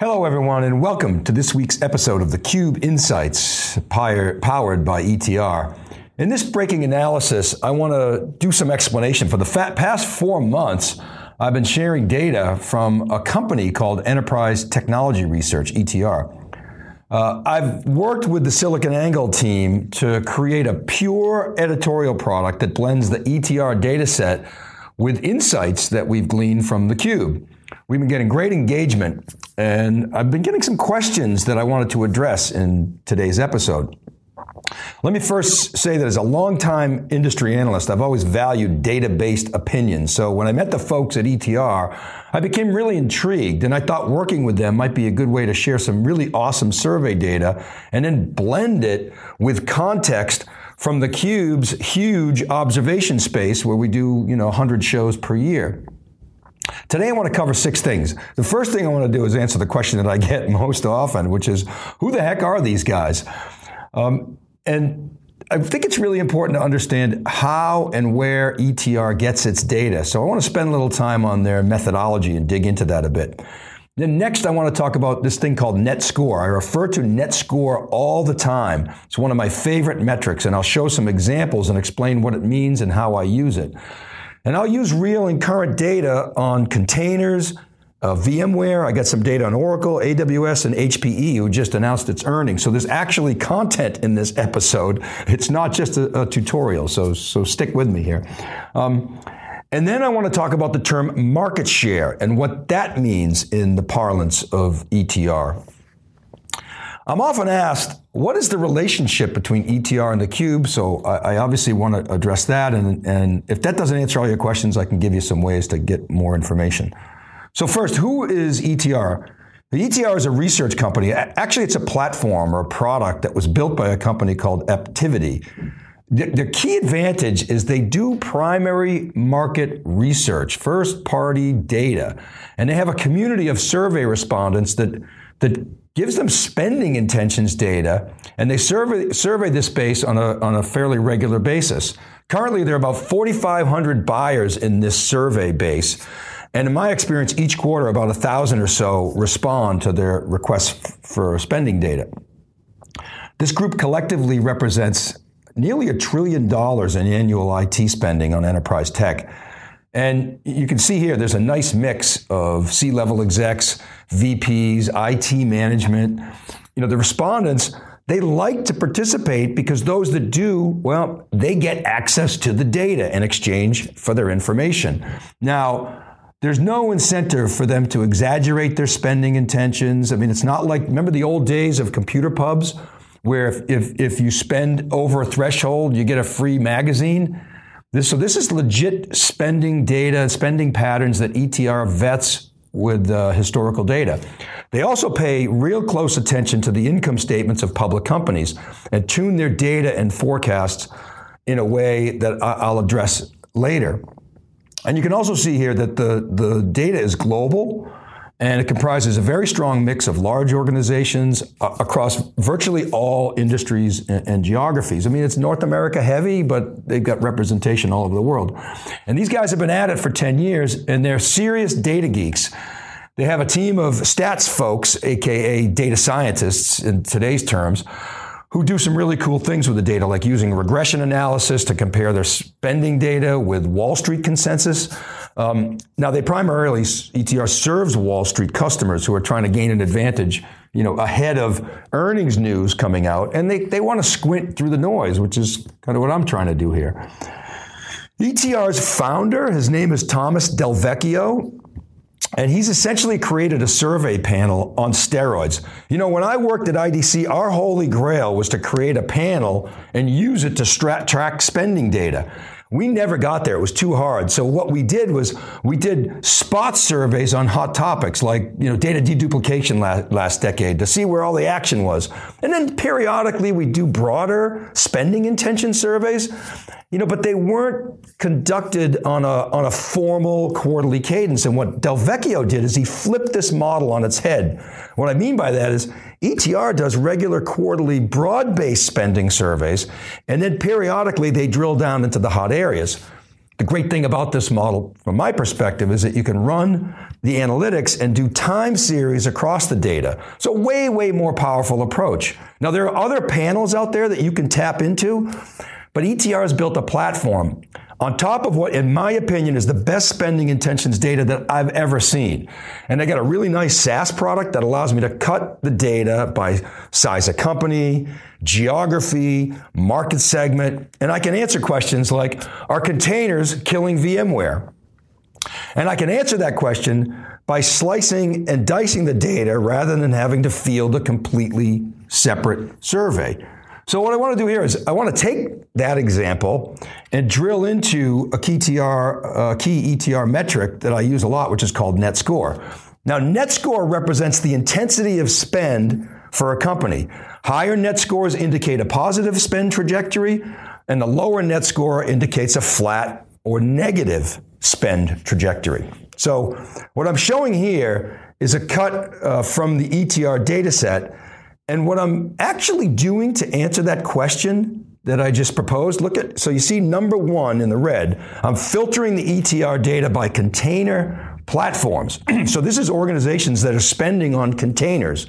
Hello, everyone, and welcome to this week's episode of the Cube Insights, powered by ETR. In this breaking analysis, I want to do some explanation. For the past four months, I've been sharing data from a company called Enterprise Technology Research, ETR. Uh, I've worked with the SiliconANGLE team to create a pure editorial product that blends the ETR data set with insights that we've gleaned from the Cube. We've been getting great engagement, and I've been getting some questions that I wanted to address in today's episode. Let me first say that as a longtime industry analyst, I've always valued data based opinions. So when I met the folks at ETR, I became really intrigued, and I thought working with them might be a good way to share some really awesome survey data and then blend it with context from the Cube's huge observation space where we do, you know, 100 shows per year. Today, I want to cover six things. The first thing I want to do is answer the question that I get most often, which is who the heck are these guys? Um, and I think it's really important to understand how and where ETR gets its data. So I want to spend a little time on their methodology and dig into that a bit. Then next, I want to talk about this thing called net score. I refer to net score all the time. It's one of my favorite metrics, and I'll show some examples and explain what it means and how I use it. And I'll use real and current data on containers, uh, VMware. I got some data on Oracle, AWS, and HPE, who just announced its earnings. So there's actually content in this episode. It's not just a, a tutorial. So so stick with me here. Um, and then I want to talk about the term market share and what that means in the parlance of ETR. I'm often asked, what is the relationship between ETR and the cube? So I, I, obviously want to address that. And, and if that doesn't answer all your questions, I can give you some ways to get more information. So first, who is ETR? The ETR is a research company. Actually, it's a platform or a product that was built by a company called Aptivity. The, key advantage is they do primary market research, first party data, and they have a community of survey respondents that, that gives them spending intentions data, and they survey, survey this base on a, on a fairly regular basis. Currently, there are about 4,500 buyers in this survey base. And in my experience, each quarter, about a thousand or so respond to their requests for spending data. This group collectively represents nearly a trillion dollars in annual IT spending on enterprise tech. And you can see here, there's a nice mix of C level execs, VPs, IT management. You know, the respondents, they like to participate because those that do, well, they get access to the data in exchange for their information. Now, there's no incentive for them to exaggerate their spending intentions. I mean, it's not like, remember the old days of computer pubs where if, if, if you spend over a threshold, you get a free magazine? This, so this is legit spending data, spending patterns that ETR vets with uh, historical data. They also pay real close attention to the income statements of public companies and tune their data and forecasts in a way that I'll address later. And you can also see here that the, the data is global and it comprises a very strong mix of large organizations uh, across virtually all industries and, and, geographies. I mean, it's North America heavy, but they've got representation all over the world. And these guys have been at it for 10 years, and they're serious data geeks. They have a team of stats folks, aka data scientists in today's terms, who do some really cool things with the data, like using regression analysis to compare their spending data with Wall Street consensus. Um, now, they primarily, ETR serves Wall Street customers who are trying to gain an advantage, you know, ahead of earnings news coming out, and they, they want to squint through the noise, which is kind of what I'm trying to do here. ETR's founder, his name is Thomas Del Vecchio. And he's essentially created a survey panel on steroids. You know, when I worked at IDC, our holy grail was to create a panel and use it to strat- track spending data. We never got there. It was too hard. So what we did was we did spot surveys on hot topics like, you know, data deduplication last, last decade to see where all the action was. And then periodically we do broader spending intention surveys. You know, but they weren't conducted on a, on a formal quarterly cadence. And what Del Vecchio did is he flipped this model on its head. What I mean by that is ETR does regular quarterly broad based spending surveys, and then periodically they drill down into the hot areas. The great thing about this model, from my perspective, is that you can run the analytics and do time series across the data. So, way, way more powerful approach. Now, there are other panels out there that you can tap into, but ETR has built a platform on top of what, in my opinion, is the best spending intentions data that I've ever seen. And I got a really nice SaaS product that allows me to cut the data by size of company, geography, market segment, and I can answer questions like, are containers killing VMware? And I can answer that question by slicing and dicing the data rather than having to field a completely separate survey. So what I want to do here is I want to take that example and drill into a key, TR, key ETR metric that I use a lot, which is called net score. Now, net score represents the intensity of spend for a company. Higher net scores indicate a positive spend trajectory, and the lower net score indicates a flat or negative spend trajectory. So, what I'm showing here is a cut uh, from the ETR data set. And what I'm actually doing to answer that question that I just proposed, look at, so you see number one in the red, I'm filtering the ETR data by container platforms. so this is organizations that are spending on containers.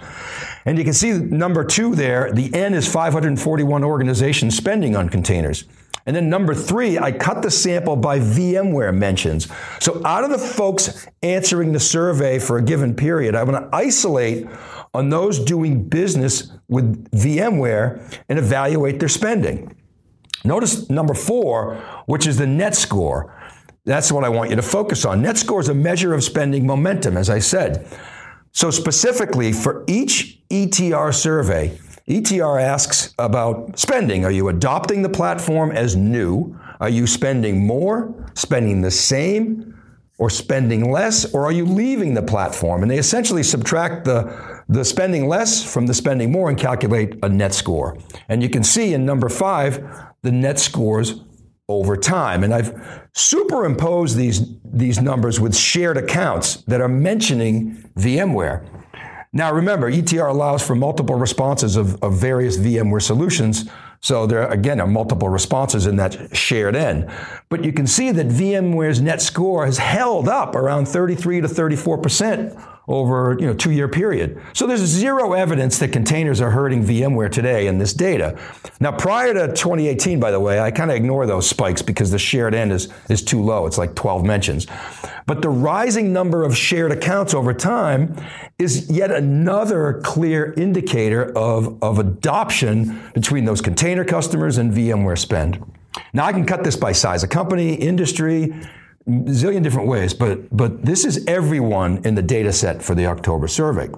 And you can see number two there, the N is 541 organizations spending on containers. And then number three, I cut the sample by VMware mentions. So out of the folks answering the survey for a given period, I'm going to isolate on those doing business with VMware and evaluate their spending. Notice number four, which is the net score. That's what I want you to focus on. Net score is a measure of spending momentum, as I said. So specifically for each ETR survey, ETR asks about spending. Are you adopting the platform as new? Are you spending more, spending the same, or spending less, or are you leaving the platform? And they essentially subtract the, the spending less from the spending more and calculate a net score. And you can see in number five, the net scores over time. And I've superimposed these, these numbers with shared accounts that are mentioning VMware. Now remember, ETR allows for multiple responses of, of various VMware solutions. So there, again, are multiple responses in that shared N. But you can see that VMware's net score has held up around 33 to 34 percent over you know two year period. So there's zero evidence that containers are hurting VMware today in this data. Now prior to 2018, by the way, I kind of ignore those spikes because the shared N is is too low. It's like 12 mentions. But the rising number of shared accounts over time is yet another clear indicator of, of adoption between those container customers and VMware spend. Now I can cut this by size of company, industry, zillion different ways, but, but this is everyone in the data set for the October survey.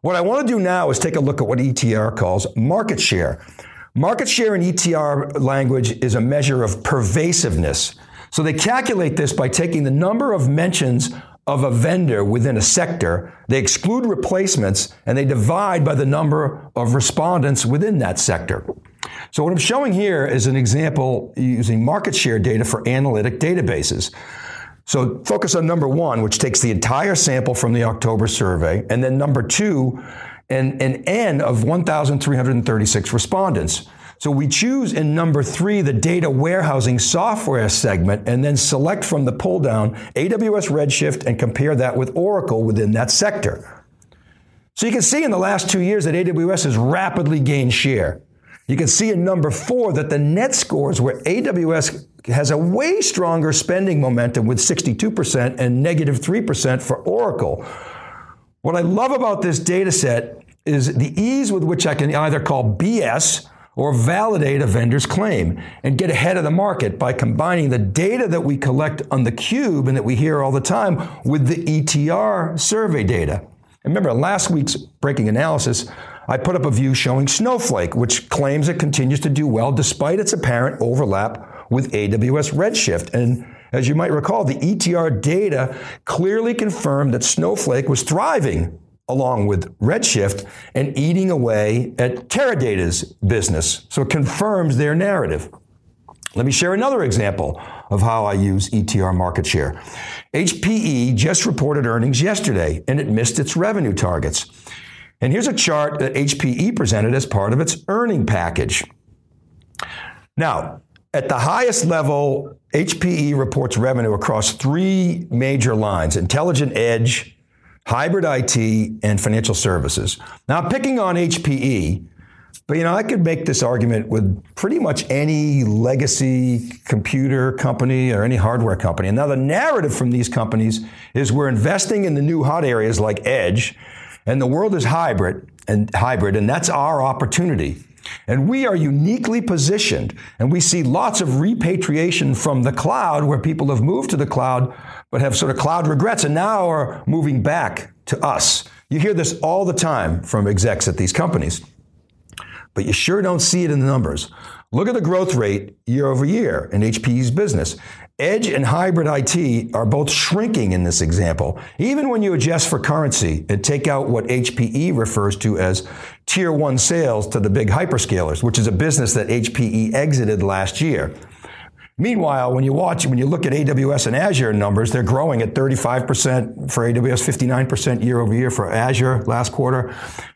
What I want to do now is take a look at what ETR calls market share. Market share in ETR language is a measure of pervasiveness. So they calculate this by taking the number of mentions of a vendor within a sector, they exclude replacements, and they divide by the number of respondents within that sector. So what I'm showing here is an example using market share data for analytic databases. So focus on number one, which takes the entire sample from the October survey, and then number two, an, an N of 1,336 respondents. So we choose in number three the data warehousing software segment and then select from the pull down AWS Redshift and compare that with Oracle within that sector. So you can see in the last two years that AWS has rapidly gained share. You can see in number four that the net scores where AWS has a way stronger spending momentum with 62% and negative 3% for Oracle. What I love about this data set is the ease with which I can either call BS or validate a vendor's claim and get ahead of the market by combining the data that we collect on the cube and that we hear all the time with the ETR survey data. remember last week's breaking analysis, I put up a view showing Snowflake, which claims it continues to do well despite its apparent overlap with AWS Redshift. And as you might recall, the ETR data clearly confirmed that Snowflake was thriving along with Redshift and eating away at Teradata's business. So it confirms their narrative. Let me share another example of how I use ETR market share. HPE just reported earnings yesterday and it missed its revenue targets. And here's a chart that HPE presented as part of its earning package. Now, At the highest level, HPE reports revenue across three major lines intelligent edge, hybrid IT, and financial services. Now, picking on HPE, but you know, I could make this argument with pretty much any legacy computer company or any hardware company. And now the narrative from these companies is we're investing in the new hot areas like edge, and the world is hybrid and hybrid, and that's our opportunity. And we are uniquely positioned, and we see lots of repatriation from the cloud where people have moved to the cloud but have sort of cloud regrets and now are moving back to us. You hear this all the time from execs at these companies, but you sure don't see it in the numbers. Look at the growth rate year over year in HPE's business. Edge and hybrid IT are both shrinking in this example, even when you adjust for currency and take out what HPE refers to as tier one sales to the big hyperscalers, which is a business that HPE exited last year. Meanwhile, when you watch, when you look at AWS and Azure numbers, they're growing at 35% for AWS, 59% year over year for Azure last quarter.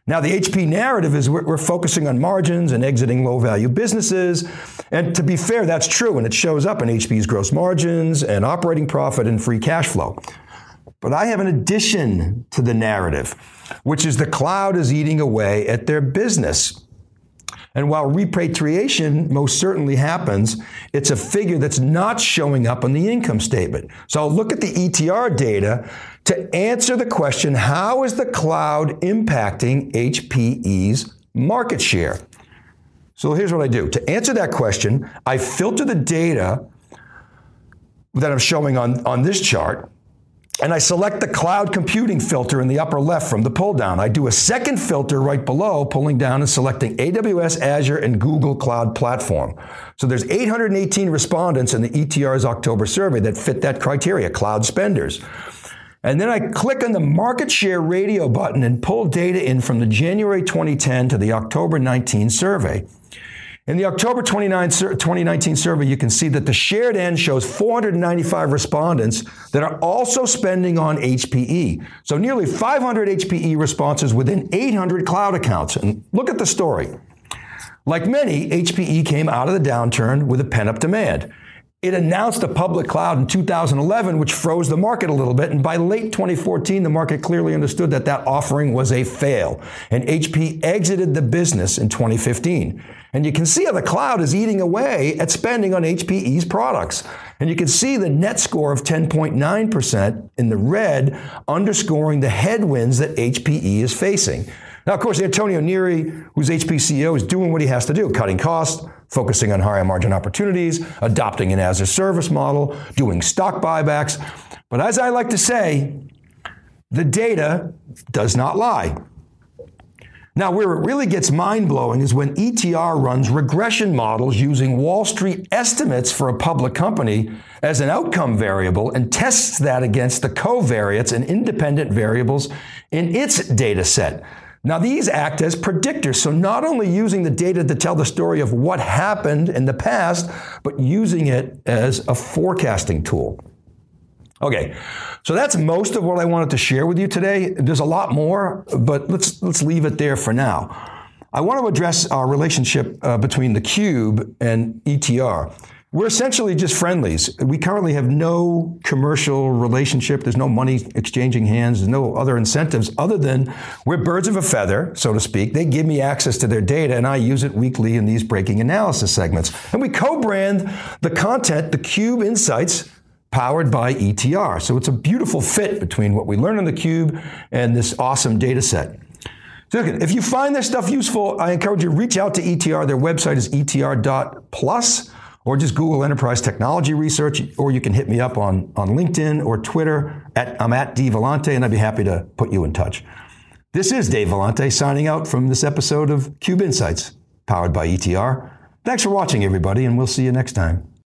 Now, the HP narrative is we're, we're, focusing on margins and exiting low value businesses. And to be fair, that's true. And it shows up in HP's gross margins and operating profit and free cash flow. But I have an addition to the narrative, which is the cloud is eating away at their business. And while repatriation most certainly happens, it's a figure that's not showing up on the income statement. So I'll look at the ETR data to answer the question how is the cloud impacting HPE's market share? So here's what I do. To answer that question, I filter the data that I'm showing on, on this chart and I select the cloud computing filter in the upper left from the pull down. I do a second filter right below, pulling down and selecting AWS, Azure, and Google Cloud Platform. So there's 818 respondents in the ETR's October survey that fit that criteria, cloud spenders. And then I click on the market share radio button and pull data in from the January 2010 to the October 19 survey. In the October 2019 survey, you can see that the shared N shows 495 respondents that are also spending on HPE. So nearly 500 HPE responses within 800 cloud accounts. And look at the story. Like many, HPE came out of the downturn with a pent up demand. It announced a public cloud in 2011, which froze the market a little bit. And by late 2014, the market clearly understood that that offering was a fail. And HP exited the business in 2015. And you can see how the cloud is eating away at spending on HPE's products. And you can see the net score of 10.9% in the red, underscoring the headwinds that HPE is facing. Now, of course, Antonio Neri, who's HP CEO, is doing what he has to do, cutting costs, focusing on higher margin opportunities, adopting an as a service model, doing stock buybacks. But as I like to say, the data does not lie. Now, where it really gets mind blowing is when ETR runs regression models using Wall Street estimates for a public company as an outcome variable and tests that against the covariates and independent variables in its data set. Now, these act as predictors, so not only using the data to tell the story of what happened in the past, but using it as a forecasting tool. Okay, so that's most of what I wanted to share with you today. There's a lot more, but let's let's leave it there for now. I want to address our relationship uh, between the cube and ETR. We're essentially just friendlies. We currently have no commercial relationship. There's no money exchanging hands. There's no other incentives other than we're birds of a feather, so to speak. They give me access to their data and I use it weekly in these breaking analysis segments. And we co-brand the content, the Cube Insights, powered by ETR. So it's a beautiful fit between what we learn on the Cube and this awesome data set. If you find this stuff useful, I encourage you to reach out to ETR. Their website is etr.plus or just Google Enterprise Technology Research, or you can hit me up on, on LinkedIn or Twitter. At, I'm at D Vellante, and I'd be happy to put you in touch. This is Dave Vellante signing out from this episode of Cube Insights, powered by ETR. Thanks for watching, everybody, and we'll see you next time.